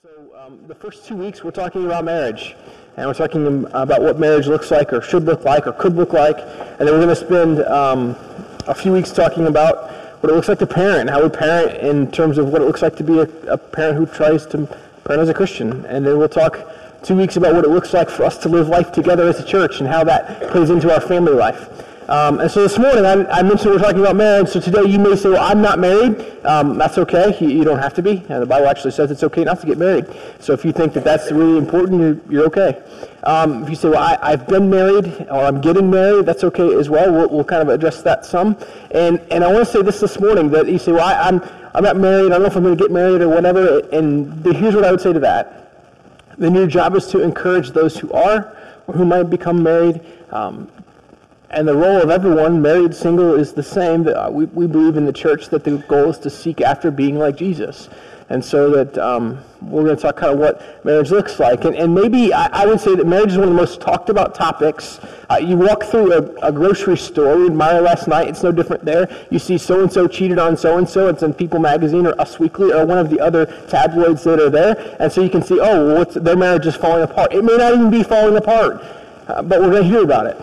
So um, the first two weeks we're talking about marriage, and we're talking about what marriage looks like, or should look like, or could look like, and then we're going to spend um, a few weeks talking about what it looks like to parent, how we parent in terms of what it looks like to be a, a parent who tries to parent as a Christian, and then we'll talk two weeks about what it looks like for us to live life together as a church and how that plays into our family life. Um, and so this morning, I, I, mentioned we're talking about marriage. So today you may say, well, I'm not married. Um, that's okay. You, you, don't have to be. And the Bible actually says it's okay not to get married. So if you think that that's really important, you're, you're okay. Um, if you say, well, I, have been married or I'm getting married, that's okay as well. We'll, we'll kind of address that some. And, and I want to say this this morning, that you say, well, I, I'm, I'm not married. I don't know if I'm going to get married or whatever. And here's what I would say to that. Then your job is to encourage those who are or who might become married um, and the role of everyone, married, single, is the same. Uh, we, we believe in the church that the goal is to seek after being like Jesus. And so that um, we're going to talk kind of what marriage looks like. And, and maybe I, I, would say that marriage is one of the most talked about topics. Uh, you walk through a, a, grocery store, we admired last night, it's no different there. You see so-and-so cheated on so-and-so, it's in People Magazine or Us Weekly or one of the other tabloids that are there. And so you can see, oh, well, their marriage is falling apart. It may not even be falling apart, uh, but we're going to hear about it.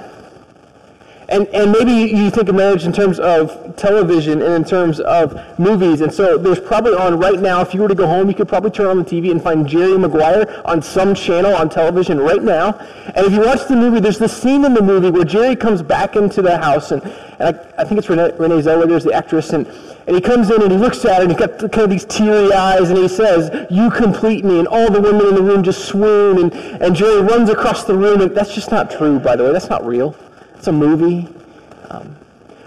And, and maybe you think of marriage in terms of television and in terms of movies. And so there's probably on right now, if you were to go home, you could probably turn on the TV and find Jerry Maguire on some channel on television right now. And if you watch the movie, there's this scene in the movie where Jerry comes back into the house. And, and I, I think it's Renee, Renee Zellweger is the actress. And, and he comes in and he looks at her and he's got kind of these teary eyes and he says, you complete me. And all the women in the room just swoon. And, and Jerry runs across the room. And that's just not true, by the way. That's not real. It's a movie. Um,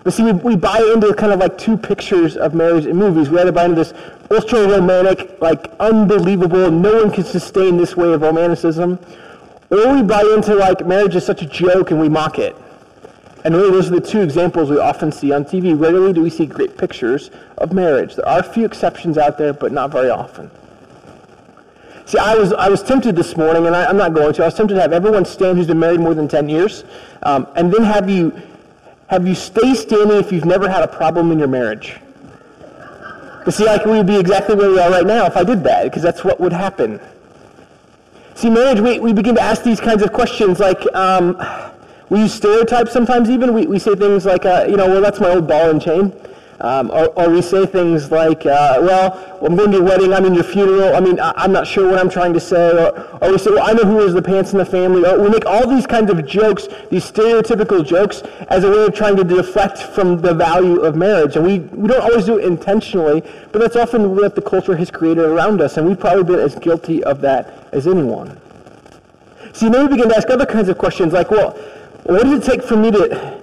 but see, we, we buy into kind of like two pictures of marriage in movies. We either buy into this ultra romantic, like unbelievable, no one can sustain this way of romanticism, or we buy into like marriage is such a joke and we mock it. And really, those are the two examples we often see on TV. Rarely do we see great pictures of marriage. There are a few exceptions out there, but not very often. See, I was, I was tempted this morning, and I, am not going to. I was tempted to have everyone stand who's been married more than 10 years, um, and then have you, have you stay standing if you've never had a problem in your marriage. But see, like we would be exactly where we are right now if I did that, because that's what would happen. See, marriage, we, we begin to ask these kinds of questions like, um, we use stereotypes sometimes even. We, we say things like, uh, you know, well, that's my old ball and chain. Um, or, or, we say things like, uh, well, I'm going to your wedding, I'm in your funeral, I mean, I, am not sure what I'm trying to say. Or, or we say, well, I know who wears the pants in the family. Or we make all these kinds of jokes, these stereotypical jokes, as a way of trying to deflect from the value of marriage. And we, we don't always do it intentionally, but that's often what the culture has created around us. And we've probably been as guilty of that as anyone. See, then we begin to ask other kinds of questions like, well, what does it take for me to,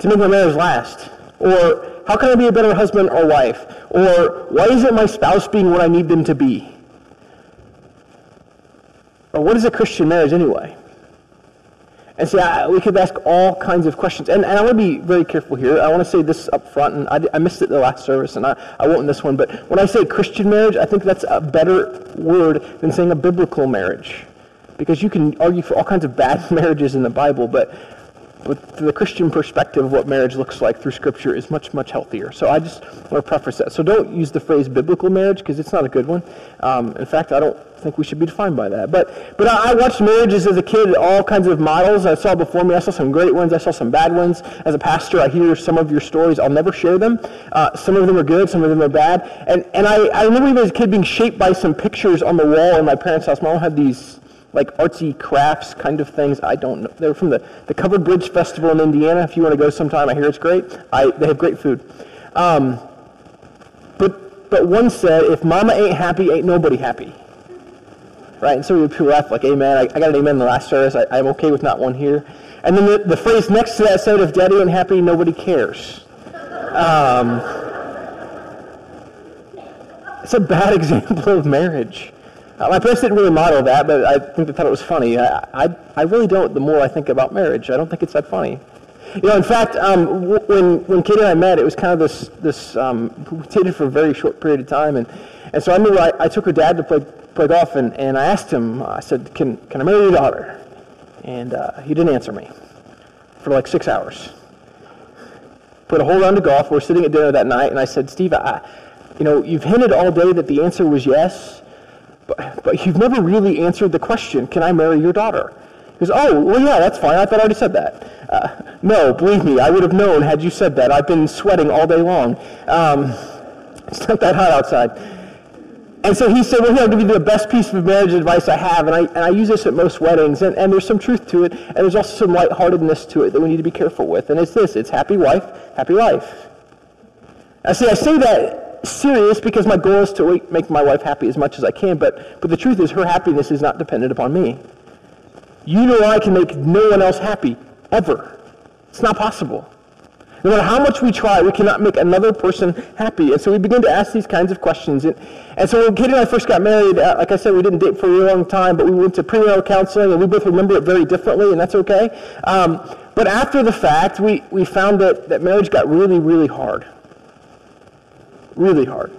to make my marriage last? Or how can I be a better husband or wife? Or why isn't my spouse being what I need them to be? Or what is a Christian marriage anyway? And see, I, we could ask all kinds of questions. And, and I want to be very careful here. I want to say this up front, and I, I missed it the last service, and I, I won't in this one. But when I say Christian marriage, I think that's a better word than saying a biblical marriage. Because you can argue for all kinds of bad marriages in the Bible, but but the Christian perspective of what marriage looks like through Scripture is much, much healthier. So I just want to preface that. So don't use the phrase biblical marriage because it's not a good one. Um, in fact, I don't think we should be defined by that. But, but I, watched marriages as a kid, all kinds of models I saw before me. I saw some great ones. I saw some bad ones. As a pastor, I hear some of your stories. I'll never share them. Uh, some of them are good. Some of them are bad. And, and I, I remember even as a kid being shaped by some pictures on the wall in my parents' house. My mom had these like artsy crafts kind of things. I don't know. They're from the, the Covered Bridge Festival in Indiana. If you want to go sometime, I hear it's great. I, they have great food. Um, but, but one said, if mama ain't happy, ain't nobody happy. Right? And so people laugh like, amen. I, I got an amen in the last service. I, I'm okay with not one here. And then the, the phrase next to that said, if daddy ain't happy, nobody cares. Um, it's a bad example of marriage. Uh, my parents didn't really model that, but I think they thought it was funny. I, I, I, really don't the more I think about marriage. I don't think it's that funny. You know, in fact, um, when, when Katie and I met, it was kind of this, this um, we dated for a very short period of time. And, and so I remember I, I took her dad to play, play golf, and, and I asked him, I said, can, can I marry your daughter? And uh, he didn't answer me for like six hours. Put a whole round of golf. We're sitting at dinner that night, and I said, Steve, I, you know, you've hinted all day that the answer was yes, but, but you've never really answered the question, can I marry your daughter? He goes, oh, well, yeah, that's fine. I thought I already said that. Uh, no, believe me, I would have known had you said that. I've been sweating all day long. Um, it's not that hot outside. And so he said, well, here, I'll give you the best piece of marriage advice I have. And I, and I use this at most weddings. And, and there's some truth to it. And there's also some lightheartedness to it that we need to be careful with. And it's this. It's happy wife, happy life. I see, I say that serious because my goal is to make my wife happy as much as I can. But, but the truth is her happiness is not dependent upon me. You know I can make no one else happy, ever. It's not possible. No matter how much we try, we cannot make another person happy. And so we begin to ask these kinds of questions. And, and so when Katie and I first got married, uh, like I said, we didn't date for a really long time, but we went to premarital counseling, and we both remember it very differently, and that's okay. Um, but after the fact, we, we found that, that marriage got really, really hard. Really hard.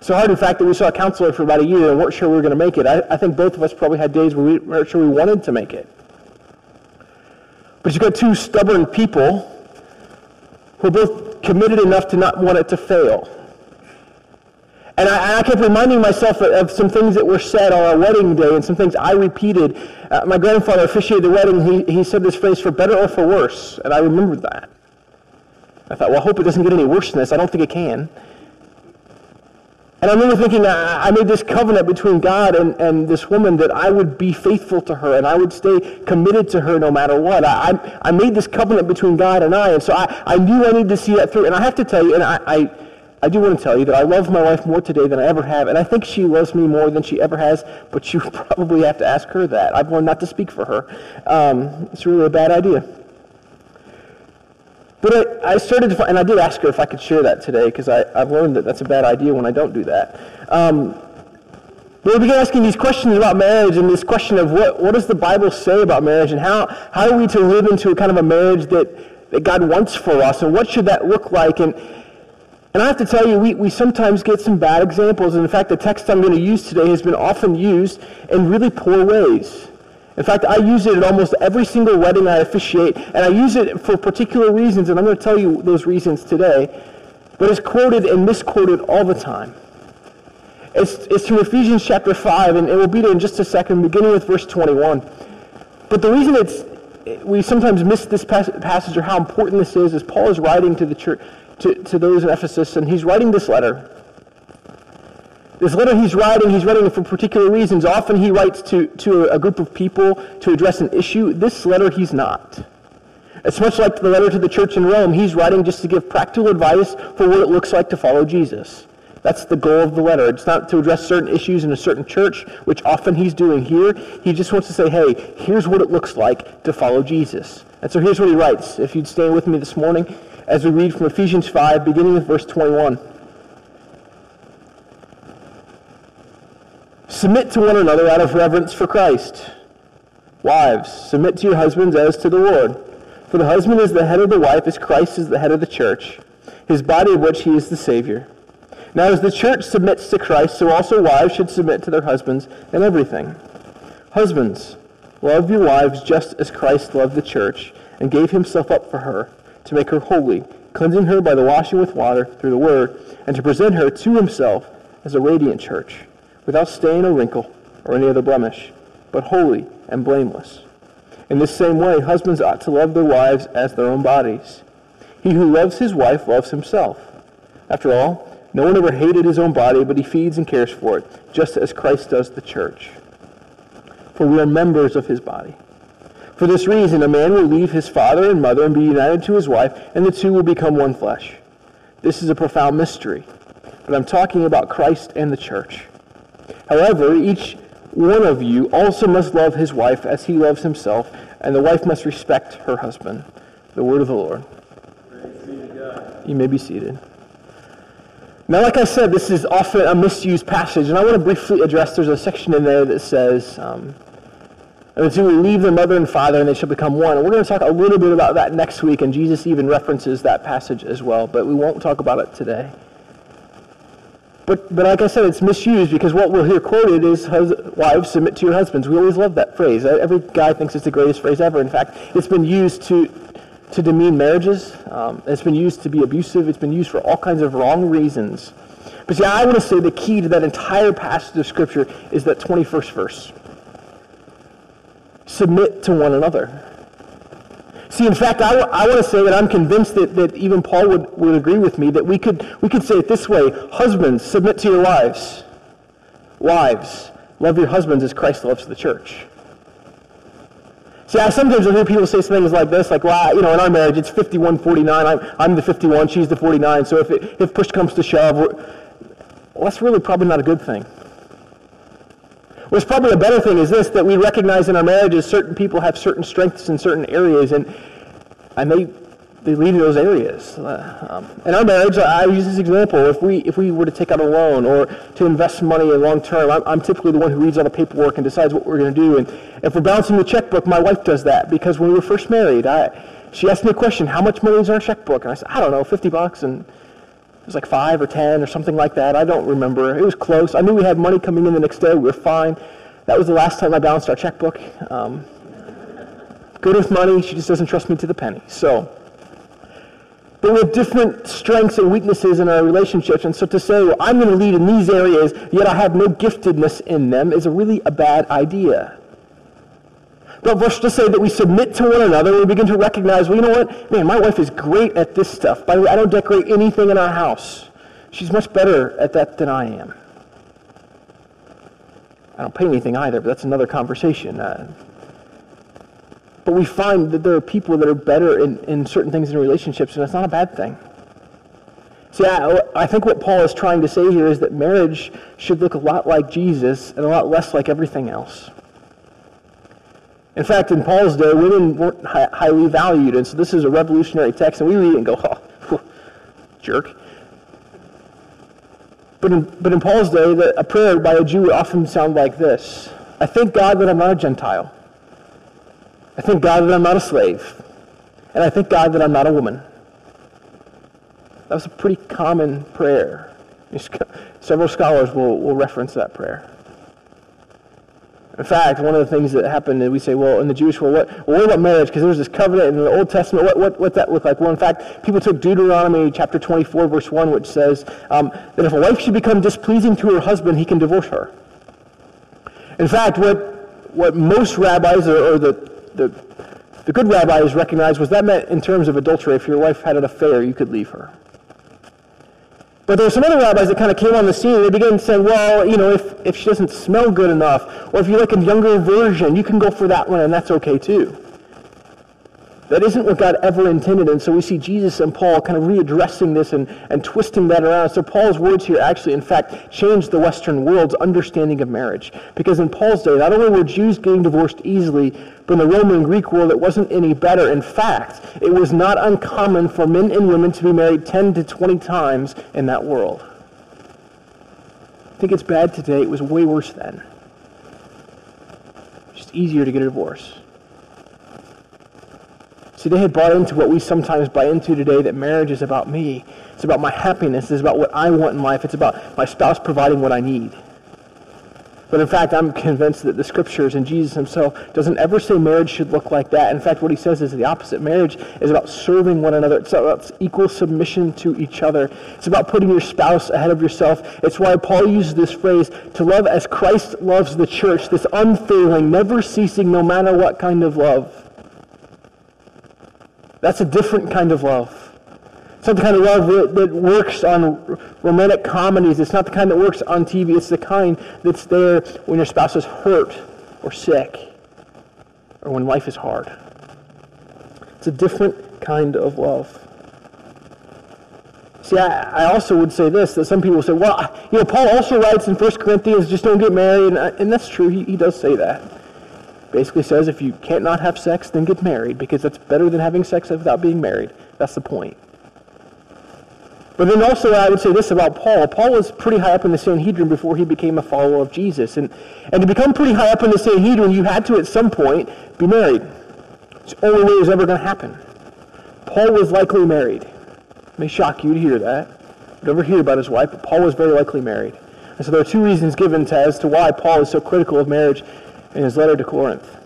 So hard, in fact, that we saw a counselor for about a year and weren't sure we were going to make it. I, I think both of us probably had days where we weren't sure we wanted to make it. But you've got two stubborn people who are both committed enough to not want it to fail. And I, I kept reminding myself of, some things that were said on our wedding day and some things I repeated. Uh, my grandfather officiated the wedding. He, he said this phrase, for better or for worse. And I remembered that. I thought, well, I hope it doesn't get any worse than this. I don't think it can. And I remember thinking, I made this covenant between God and, and this woman that I would be faithful to her and I would stay committed to her no matter what. I, I made this covenant between God and I, and so I, I knew I needed to see that through. And I have to tell you, and I, I, I do want to tell you that I love my wife more today than I ever have, and I think she loves me more than she ever has, but you probably have to ask her that. I've learned not to speak for her. Um, it's really a bad idea. But I, I started to find, and I did ask her if I could share that today because I've learned that that's a bad idea when I don't do that. Um, but we began asking these questions about marriage and this question of what, what does the Bible say about marriage and how, how are we to live into a kind of a marriage that, that God wants for us and what should that look like? And, and I have to tell you, we, we sometimes get some bad examples. And in fact, the text I'm going to use today has been often used in really poor ways. In fact, I use it at almost every single wedding I officiate, and I use it for particular reasons, and I'm going to tell you those reasons today. But it's quoted and misquoted all the time. It's, it's from Ephesians chapter 5, and it will be there in just a second, beginning with verse 21. But the reason it's we sometimes miss this passage or how important this is is Paul is writing to the church, to, to those in Ephesus, and he's writing this letter. This letter he's writing, he's writing it for particular reasons. Often he writes to, to a group of people to address an issue. This letter he's not. It's much like the letter to the church in Rome. He's writing just to give practical advice for what it looks like to follow Jesus. That's the goal of the letter. It's not to address certain issues in a certain church, which often he's doing here. He just wants to say, hey, here's what it looks like to follow Jesus. And so here's what he writes. If you'd stay with me this morning as we read from Ephesians 5, beginning with verse 21. Submit to one another out of reverence for Christ. Wives, submit to your husbands as to the Lord. For the husband is the head of the wife, as Christ is the head of the church, his body of which he is the Savior. Now, as the church submits to Christ, so also wives should submit to their husbands in everything. Husbands, love your wives just as Christ loved the church and gave himself up for her, to make her holy, cleansing her by the washing with water through the word, and to present her to himself as a radiant church without stain or wrinkle or any other blemish, but holy and blameless. In this same way, husbands ought to love their wives as their own bodies. He who loves his wife loves himself. After all, no one ever hated his own body, but he feeds and cares for it, just as Christ does the church. For we are members of his body. For this reason, a man will leave his father and mother and be united to his wife, and the two will become one flesh. This is a profound mystery, but I'm talking about Christ and the church. However, each one of you also must love his wife as he loves himself, and the wife must respect her husband. The word of the Lord. You may be seated. Now, like I said, this is often a misused passage, and I want to briefly address, there's a section in there that says, um, two will leave their mother and father, and they shall become one. And we're going to talk a little bit about that next week, and Jesus even references that passage as well, but we won't talk about it today. But, but like I said, it's misused because what we'll hear quoted is wives submit to your husbands. We always love that phrase. Every guy thinks it's the greatest phrase ever. In fact, it's been used to, to demean marriages. Um, it's been used to be abusive. It's been used for all kinds of wrong reasons. But see, I want to say the key to that entire passage of Scripture is that 21st verse. Submit to one another. See, in fact, I, w- I want to say that I'm convinced that, that even Paul would, would agree with me that we could, we could say it this way Husbands, submit to your wives. Wives, love your husbands as Christ loves the church. See, I sometimes I hear people say things like this, like, well, you know, in our marriage, it's 51-49. I'm, I'm the 51, she's the 49. So if, it, if push comes to shove, well, that's really probably not a good thing. What's probably a better thing is this, that we recognize in our marriages certain people have certain strengths in certain areas, and, and they, they lead in those areas. Uh, um, in our marriage, I use this example. If we, if we were to take out a loan or to invest money in long term, I'm, I'm typically the one who reads all the paperwork and decides what we're going to do. And if we're balancing the checkbook, my wife does that because when we were first married, I, she asked me a question, how much money is in our checkbook? And I said, I don't know, 50 bucks. And was like five or ten or something like that. I don't remember. It was close. I knew we had money coming in the next day. We were fine. That was the last time I balanced our checkbook. Um, good with money. She just doesn't trust me to the penny. So, but we have different strengths and weaknesses in our relationships. And so to say, well, I'm going to lead in these areas, yet I have no giftedness in them, is a really a bad idea. But us to say that we submit to one another, and we begin to recognize, well, you know what? Man, my wife is great at this stuff. By the way, I don't decorate anything in our house. She's much better at that than I am. I don't pay anything either, but that's another conversation. Uh, but we find that there are people that are better in, in certain things in relationships, and it's not a bad thing. See, I, I think what Paul is trying to say here is that marriage should look a lot like Jesus and a lot less like everything else. In fact, in Paul's day, women weren't highly valued, and so this is a revolutionary text, and we read it and go, oh, jerk. But in, but in Paul's day, the, a prayer by a Jew would often sound like this I thank God that I'm not a Gentile. I thank God that I'm not a slave. And I thank God that I'm not a woman. That was a pretty common prayer. Several scholars will, will reference that prayer. In fact, one of the things that happened is we say, well, in the Jewish world, what, what about marriage? Because there's this covenant in the Old Testament. What, what, what that look like? Well, in fact, people took Deuteronomy chapter 24, verse 1, which says um, that if a wife should become displeasing to her husband, he can divorce her. In fact, what, what most rabbis, or, or the, the, the good rabbis recognized was that meant in terms of adultery. If your wife had an affair, you could leave her. But there were some other rabbis that kind of came on the scene they began saying, well, you know, if, if she doesn't smell good enough, or if you like a younger version, you can go for that one and that's okay too. That isn't what God ever intended. And so we see Jesus and Paul kind of readdressing this and, and twisting that around. So Paul's words here actually, in fact, changed the Western world's understanding of marriage. Because in Paul's day, not only were Jews getting divorced easily, but in the Roman and Greek world, it wasn't any better. In fact, it was not uncommon for men and women to be married 10 to 20 times in that world. I think it's bad today. It was way worse then. Just easier to get a divorce. See, they had bought into what we sometimes buy into today that marriage is about me. It's about my happiness. It's about what I want in life. It's about my spouse providing what I need. But in fact, I'm convinced that the scriptures and Jesus himself doesn't ever say marriage should look like that. In fact, what he says is the opposite. Marriage is about serving one another. It's about equal submission to each other. It's about putting your spouse ahead of yourself. It's why Paul uses this phrase, to love as Christ loves the church, this unfailing, never ceasing, no matter what kind of love. That's a different kind of love. It's not the kind of love that, works on romantic comedies. It's not the kind that works on TV. It's the kind that's there when your spouse is hurt or sick or when life is hard. It's a different kind of love. See, I, I, also would say this, that some people say, well, you know, Paul also writes in 1 Corinthians, just don't get married. And, and that's true. He, he does say that basically says if you can't not have sex, then get married because that's better than having sex without being married. That's the point. But then also I would say this about Paul. Paul was pretty high up in the Sanhedrin before he became a follower of Jesus. And, and to become pretty high up in the Sanhedrin, you had to at some point be married. It's the only way it was ever going to happen. Paul was likely married. It may shock you to hear that. You never hear about his wife, but Paul was very likely married. And so there are two reasons given to, as to why Paul is so critical of marriage in his letter to Corinth.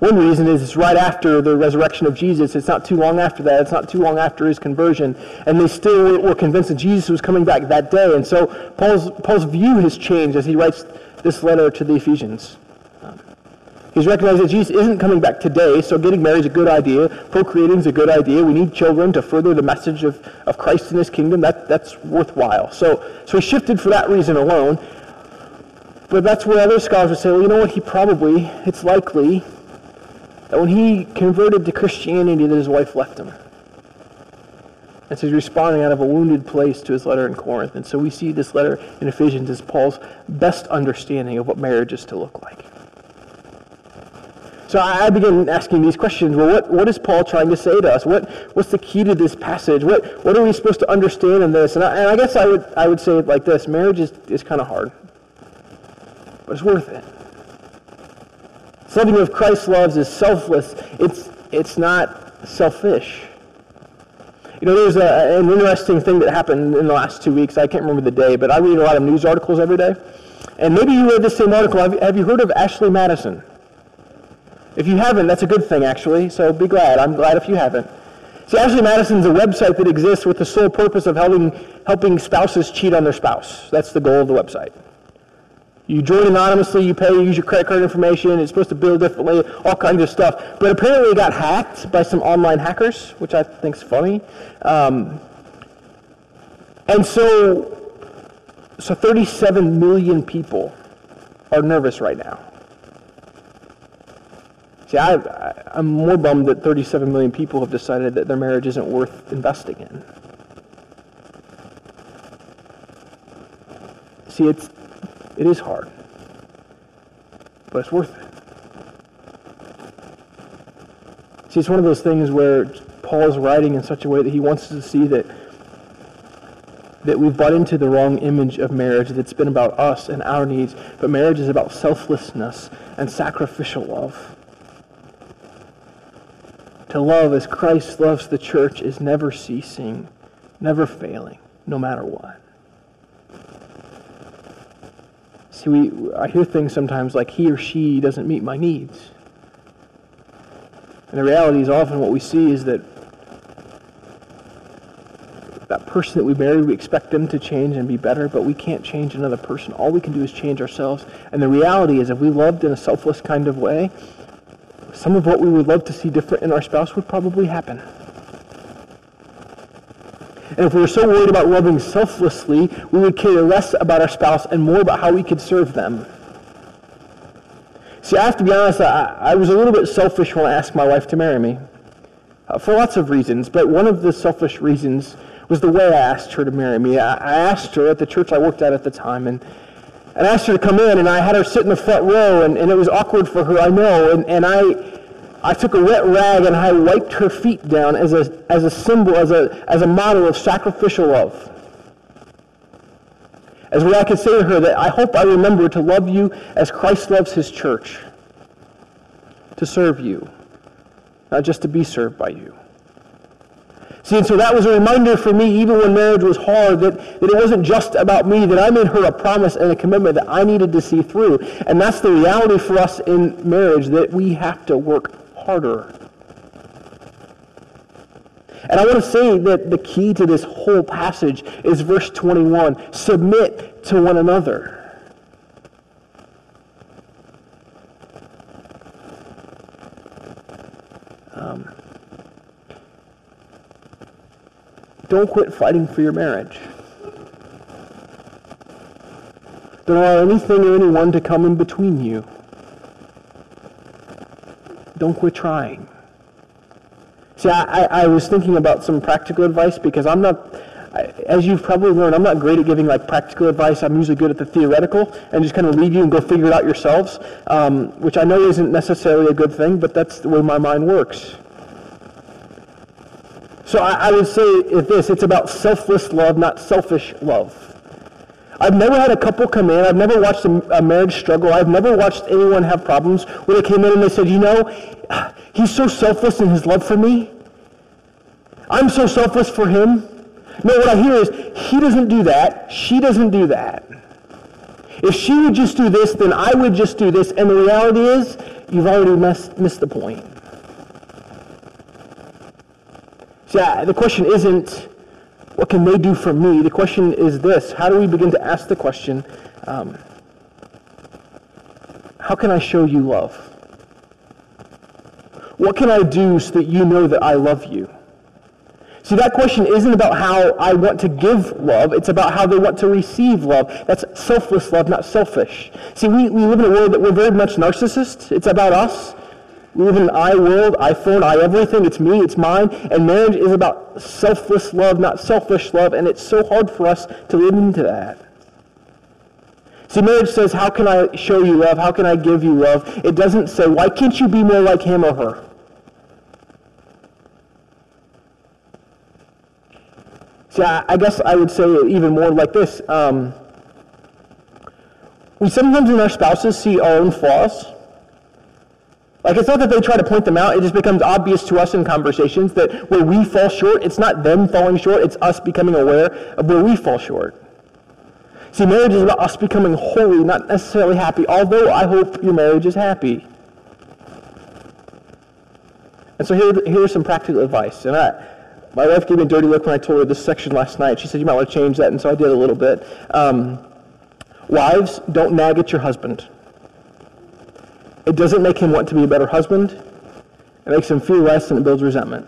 One reason is it's right after the resurrection of Jesus. It's not too long after that. It's not too long after his conversion. And they still were convinced that Jesus was coming back that day. And so Paul's, Paul's view has changed as he writes this letter to the Ephesians. He's recognized that Jesus isn't coming back today, so getting married is a good idea. Procreating is a good idea. We need children to further the message of, of Christ in his kingdom. That, that's worthwhile. So, so he shifted for that reason alone. But that's where other scholars would say, well, you know what? He probably, it's likely that when he converted to Christianity that his wife left him. And so he's responding out of a wounded place to his letter in Corinth. And so we see this letter in Ephesians as Paul's best understanding of what marriage is to look like. So I begin asking these questions. Well, what, what is Paul trying to say to us? What, what's the key to this passage? What, what are we supposed to understand in this? And I, and I guess I would, I would say it like this. Marriage is, is kind of hard, but it's worth it. Something of Christ loves is selfless. It's, it's not selfish. You know, there's a, an interesting thing that happened in the last two weeks. I can't remember the day, but I read a lot of news articles every day. And maybe you read the same article. Have, have you heard of Ashley Madison? If you haven't, that's a good thing, actually, so be glad. I'm glad if you haven't. See, Ashley Madison's a website that exists with the sole purpose of helping, helping spouses cheat on their spouse. That's the goal of the website. You join anonymously, you pay, you use your credit card information, it's supposed to bill differently, all kinds of stuff. But apparently it got hacked by some online hackers, which I think is funny. Um, and so, so 37 million people are nervous right now. See, I, I'm more bummed that 37 million people have decided that their marriage isn't worth investing in. See, it's, it is hard, but it's worth it. See, it's one of those things where Paul is writing in such a way that he wants us to see that that we've bought into the wrong image of marriage that's been about us and our needs, but marriage is about selflessness and sacrificial love. To love as Christ loves the church is never ceasing, never failing, no matter what. See, we, I hear things sometimes like he or she doesn't meet my needs. And the reality is often what we see is that that person that we married, we expect them to change and be better, but we can't change another person. All we can do is change ourselves. And the reality is if we loved in a selfless kind of way, some of what we would love to see different in our spouse would probably happen. And if we were so worried about loving selflessly, we would care less about our spouse and more about how we could serve them. See, I have to be honest, I, I was a little bit selfish when I asked my wife to marry me. Uh, for lots of reasons, but one of the selfish reasons was the way I asked her to marry me. I, I asked her at the church I worked at at the time, and and asked her to come in, and I had her sit in the front row, and, and it was awkward for her, I know, and, and I, I took a wet rag and I wiped her feet down as a, as a symbol, as a, as a model of sacrificial love. As where I could say to her that I hope I remember to love you as Christ loves his church, to serve you, not just to be served by you. See, and so that was a reminder for me, even when marriage was hard, that, that it wasn't just about me, that I made her a promise and a commitment that I needed to see through. And that's the reality for us in marriage, that we have to work harder. And I want to say that the key to this whole passage is verse 21 submit to one another. Um, Don't quit fighting for your marriage. Don't allow anything or anyone to come in between you. Don't quit trying. See, I, I, was thinking about some practical advice because I'm not, as you've probably learned, I'm not great at giving like practical advice. I'm usually good at the theoretical and just kind of leave you and go figure it out yourselves, um, which I know isn't necessarily a good thing, but that's the way my mind works. So I, I would say this, it's about selfless love, not selfish love. I've never had a couple come in. I've never watched a, marriage struggle. I've never watched anyone have problems where they came in and they said, you know, he's so selfless in his love for me. I'm so selfless for him. No, what I hear is he doesn't do that. She doesn't do that. If she would just do this, then I would just do this. And the reality is, you've already missed, missed the point. See, the question isn't, what can they do for me? The question is this how do we begin to ask the question, um, how can I show you love? What can I do so that you know that I love you? See, that question isn't about how I want to give love. It's about how they want to receive love. That's selfless love, not selfish. See, we, we live in a world that we're very much narcissists. It's about us. In I world, iPhone, I everything. It's me, it's mine. And marriage is about selfless love, not selfish love. And it's so hard for us to live into that. See, marriage says, how can I show you love? How can I give you love? It doesn't say, why can't you be more like him or her? See, I, I guess I would say it even more like this. Um, we sometimes in our spouses see our own flaws. Like, it's not that they try to point them out, it just becomes obvious to us in conversations that where we fall short, it's not them falling short, it's us becoming aware of where we fall short. See, marriage is about us becoming holy, not necessarily happy, although I hope your marriage is happy. And so here, here's some practical advice. And I, my wife gave me a dirty look when I told her this section last night. She said, you might want to change that, and so I did a little bit. Um, wives, don't nag at your husband. It doesn't make him want to be a better husband. It makes him feel less and it builds resentment.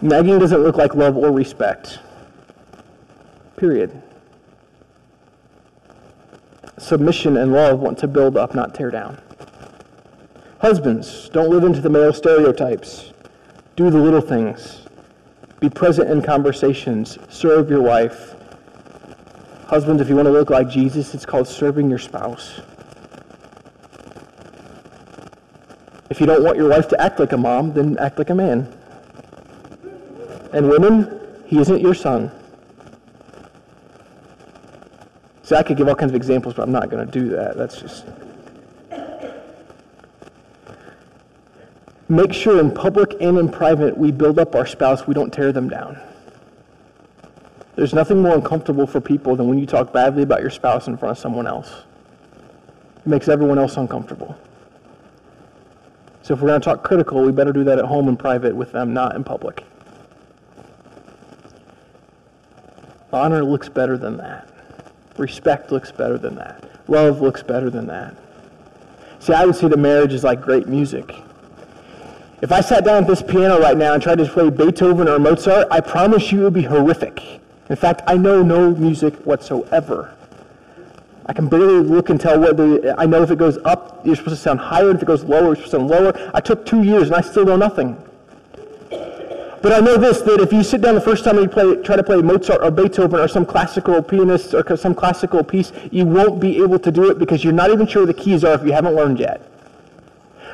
Nagging doesn't look like love or respect. Period. Submission and love want to build up, not tear down. Husbands, don't live into the male stereotypes. Do the little things. Be present in conversations. Serve your wife. Husbands, if you want to look like Jesus, it's called serving your spouse. You don't want your wife to act like a mom, then act like a man. And women, he isn't your son. See, I could give all kinds of examples, but I'm not going to do that. That's just. Make sure in public and in private we build up our spouse, we don't tear them down. There's nothing more uncomfortable for people than when you talk badly about your spouse in front of someone else. It makes everyone else uncomfortable. So if we're going to talk critical, we better do that at home in private with them, not in public. Honor looks better than that. Respect looks better than that. Love looks better than that. See, I would say that marriage is like great music. If I sat down at this piano right now and tried to play Beethoven or Mozart, I promise you it would be horrific. In fact, I know no music whatsoever. I can barely look and tell whether I know if it goes up, you're supposed to sound higher. If it goes lower, you're supposed to sound lower. I took two years and I still know nothing. But I know this, that if you sit down the first time and you play, try to play Mozart or Beethoven or some classical pianist or some classical piece, you won't be able to do it because you're not even sure where the keys are if you haven't learned yet.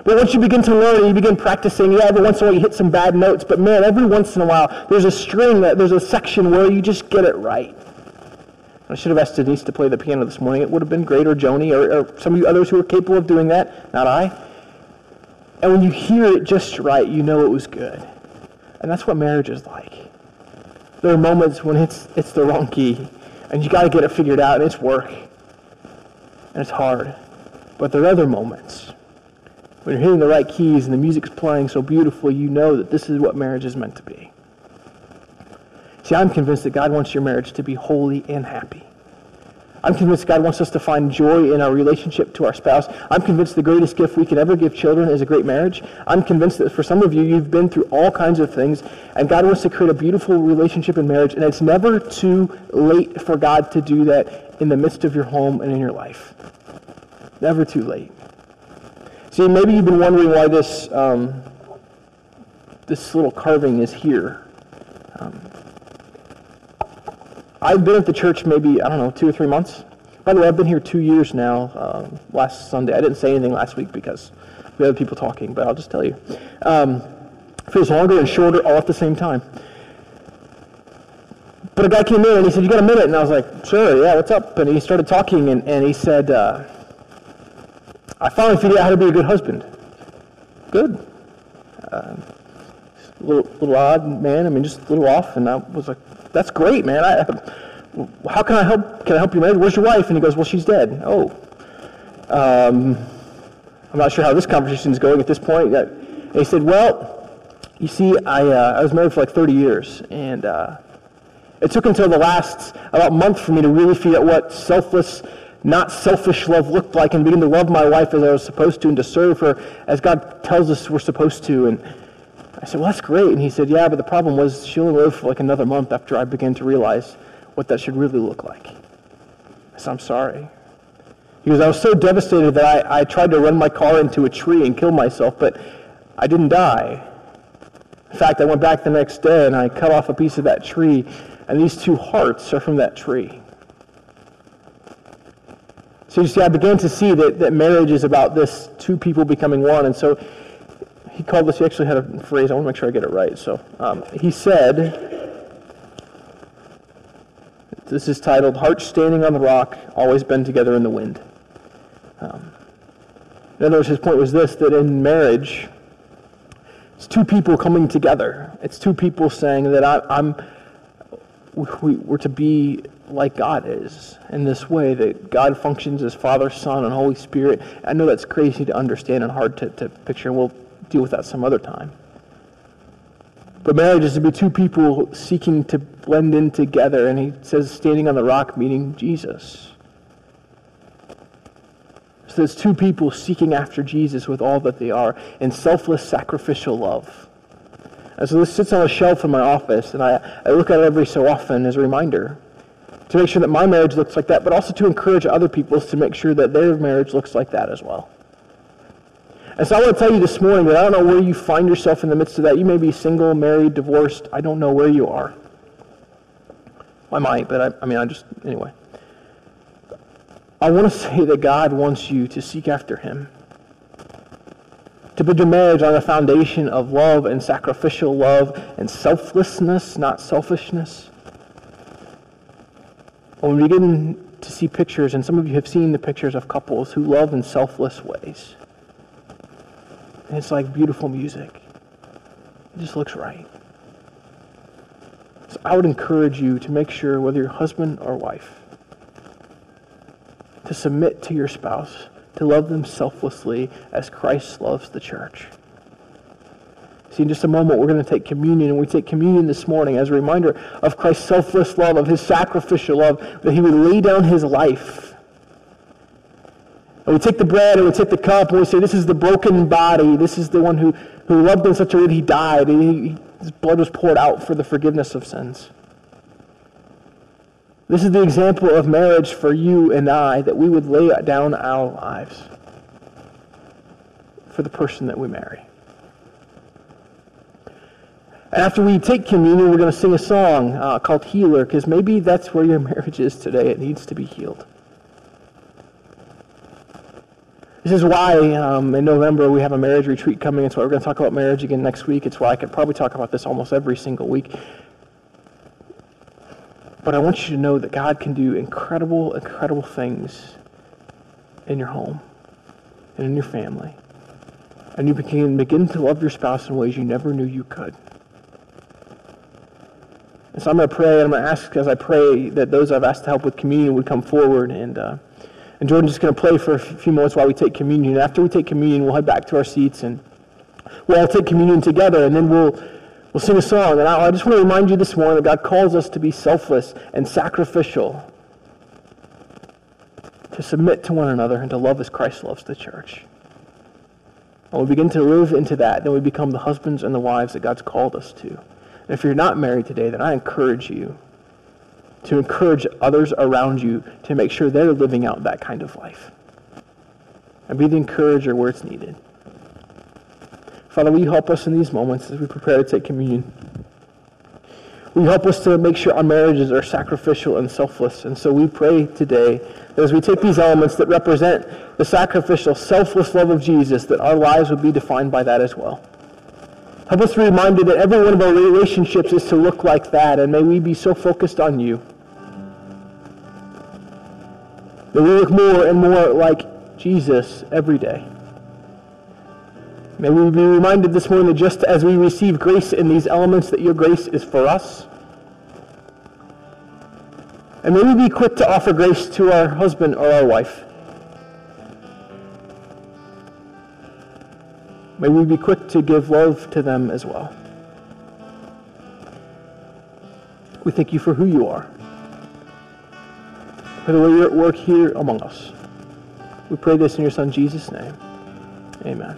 But once you begin to learn and you begin practicing, yeah, every once in a while you hit some bad notes, but man, every once in a while there's a string, there's a section where you just get it right. I should have asked Denise to play the piano this morning. It would have been great, or Joni, or, or some of you others who are capable of doing that, not I. And when you hear it just right, you know it was good. And that's what marriage is like. There are moments when it's, it's the wrong key, and you got to get it figured out, and it's work, and it's hard. But there are other moments when you're hitting the right keys and the music's playing so beautifully, you know that this is what marriage is meant to be. See, I'm convinced that God wants your marriage to be holy and happy. I'm convinced God wants us to find joy in our relationship to our spouse. I'm convinced the greatest gift we can ever give children is a great marriage. I'm convinced that for some of you, you've been through all kinds of things, and God wants to create a beautiful relationship in marriage, and it's never too late for God to do that in the midst of your home and in your life. Never too late. See, maybe you've been wondering why this, um, this little carving is here. Um, I've been at the church maybe, I don't know, two or three months. By the way, I've been here two years now, um, last Sunday. I didn't say anything last week because we had people talking, but I'll just tell you. Um, feels longer and shorter all at the same time. But a guy came in and he said, you got a minute? And I was like, sure, yeah, what's up? And he started talking and, and he said, uh, I finally figured out how to be a good husband. Good. Uh, little, little odd man, I mean, just a little off. And I was like, that's great, man. I, how can I help? Can I help you, man? Where's your wife? And he goes, well, she's dead. Oh. Um, I'm not sure how this conversation is going at this point. And he said, well, you see, I, uh, I was married for like 30 years, and uh, it took until the last about month for me to really figure out what selfless, not selfish love looked like and begin to love my wife as I was supposed to and to serve her as God tells us we're supposed to. And I said, well, that's great. And he said, yeah, but the problem was she only lived for like another month after I began to realize what that should really look like. I said, I'm sorry. He goes, I was so devastated that I, I tried to run my car into a tree and kill myself, but I didn't die. In fact, I went back the next day and I cut off a piece of that tree, and these two hearts are from that tree. So you see, I began to see that, that marriage is about this two people becoming one. And so he called this, he actually had a phrase, I want to make sure I get it right. So um, he said, this is titled, Hearts Standing on the Rock, Always Bend Together in the Wind. Um, in other words, his point was this, that in marriage, it's two people coming together. It's two people saying that I, am we, we're to be like God is in this way, that God functions as Father, Son, and Holy Spirit. I know that's crazy to understand and hard to, to picture, and we'll deal with that some other time. But marriage is to be two people seeking to blend in together, and he says standing on the rock, meaning Jesus. So it's two people seeking after Jesus with all that they are in selfless sacrificial love. And so this sits on a shelf in my office, and I, I look at it every so often as a reminder to make sure that my marriage looks like that, but also to encourage other people's to make sure that their marriage looks like that as well. And so I want to tell you this morning that I don't know where you find yourself in the midst of that. You may be single, married, divorced. I don't know where you are. I might, but I, I mean, I just, anyway. I want to say that God wants you to seek after him. To build your marriage on a foundation of love and sacrificial love and selflessness, not selfishness. When we begin to see pictures, and some of you have seen the pictures of couples who love in selfless ways, and it's like beautiful music. It just looks right. So I would encourage you to make sure, whether you're husband or wife, to submit to your spouse, to love them selflessly as Christ loves the church. See, in just a moment, we're going to take communion, and we take communion this morning as a reminder of Christ's selfless love, of his sacrificial love, that he would lay down his life. And we take the bread and we take the cup and we say, This is the broken body. This is the one who, who loved in such a way that he died. He, his blood was poured out for the forgiveness of sins. This is the example of marriage for you and I, that we would lay down our lives for the person that we marry. After we take communion, we're going to sing a song uh, called Healer, because maybe that's where your marriage is today. It needs to be healed. This is why um, in November we have a marriage retreat coming. It's why we're going to talk about marriage again next week. It's why I could probably talk about this almost every single week. But I want you to know that God can do incredible, incredible things in your home and in your family. And you can begin to love your spouse in ways you never knew you could. And so I'm going to pray, and I'm going to ask as I pray that those I've asked to help with communion would come forward. And, uh, and Jordan's just going to play for a few moments while we take communion. And after we take communion, we'll head back to our seats and we'll all take communion together, and then we'll We'll sing a song, and I, just want to remind you this morning that God calls us to be selfless and sacrificial, to submit to one another, and to love as Christ loves the church. And we begin to live into that, then we become the husbands and the wives that God's called us to. And if you're not married today, then I encourage you to encourage others around you to make sure they're living out that kind of life. And be the encourager where it's needed. Father, will you help us in these moments as we prepare to take communion? Will you help us to make sure our marriages are sacrificial and selfless? And so we pray today that as we take these elements that represent the sacrificial, selfless love of Jesus, that our lives would be defined by that as well. Help us be reminded that every one of our relationships is to look like that, and may we be so focused on you that we look more and more like Jesus every day. May we be reminded this morning that just as we receive grace in these elements, that your grace is for us. And may we be quick to offer grace to our husband or our wife. May we be quick to give love to them as well. We thank you for who you are, for the way you're at work here among us. We pray this in your Son Jesus' name. Amen.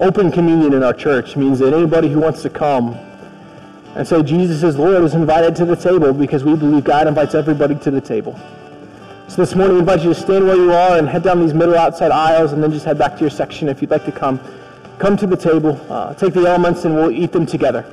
Open communion in our church means that anybody who wants to come and say Jesus is Lord is invited to the table because we believe God invites everybody to the table. So this morning we invite you to stand where you are and head down these middle outside aisles and then just head back to your section if you'd like to come. Come to the table, uh, take the elements, and we'll eat them together.